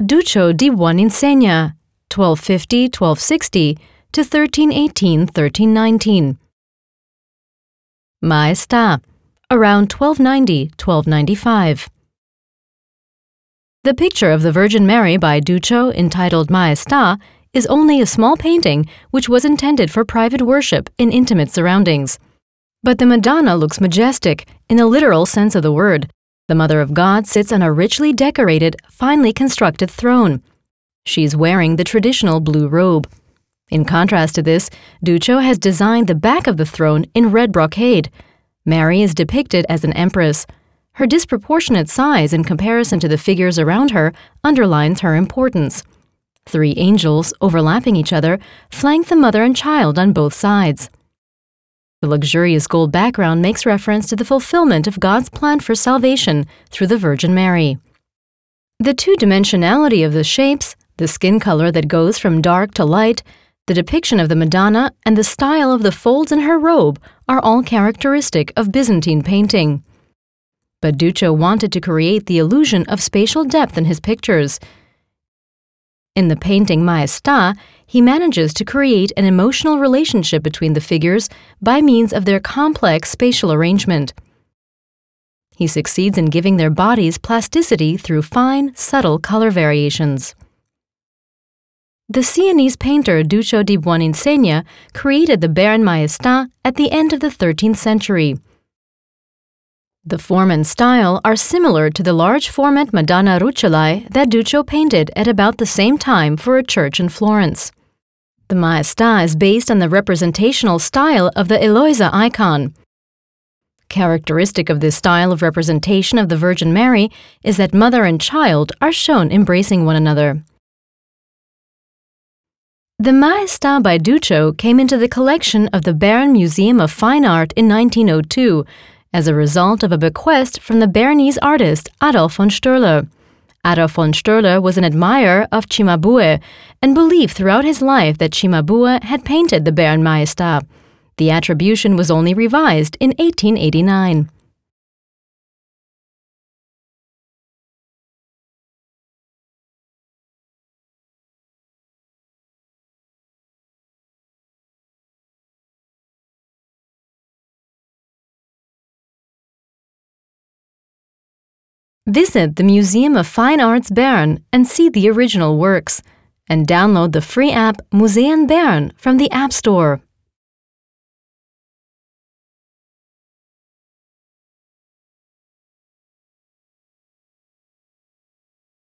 Duccio di Buoninsegna, 1250-1260 to 1318-1319. Maestà, around 1290-1295. The picture of the Virgin Mary by Duccio, entitled Maestà, is only a small painting which was intended for private worship in intimate surroundings. But the Madonna looks majestic in the literal sense of the word. The Mother of God sits on a richly decorated, finely constructed throne. She's wearing the traditional blue robe. In contrast to this, Duccio has designed the back of the throne in red brocade. Mary is depicted as an empress. Her disproportionate size in comparison to the figures around her underlines her importance. Three angels, overlapping each other, flank the mother and child on both sides. The luxurious gold background makes reference to the fulfillment of God's plan for salvation through the Virgin Mary. The two dimensionality of the shapes, the skin color that goes from dark to light, the depiction of the Madonna, and the style of the folds in her robe are all characteristic of Byzantine painting. But Duccio wanted to create the illusion of spatial depth in his pictures. In the painting Maestà, he manages to create an emotional relationship between the figures by means of their complex spatial arrangement. He succeeds in giving their bodies plasticity through fine, subtle color variations. The Sienese painter Duccio di Buoninsegna created the Bern Maestà at the end of the 13th century. The form and style are similar to the large format Madonna Rucellai that Duccio painted at about the same time for a church in Florence. The Maestà is based on the representational style of the Eleusa icon. Characteristic of this style of representation of the Virgin Mary is that mother and child are shown embracing one another. The Maestà by Duccio came into the collection of the Bern Museum of Fine Art in 1902 as a result of a bequest from the Bernese artist Adolf von Stoerler. Adolf von Stoerler was an admirer of Cimabue and believed throughout his life that Cimabue had painted the Bern Maestà. The attribution was only revised in 1889. Visit the Museum of Fine Arts Bern and see the original works, and download the free app Museen Bern from the App Store.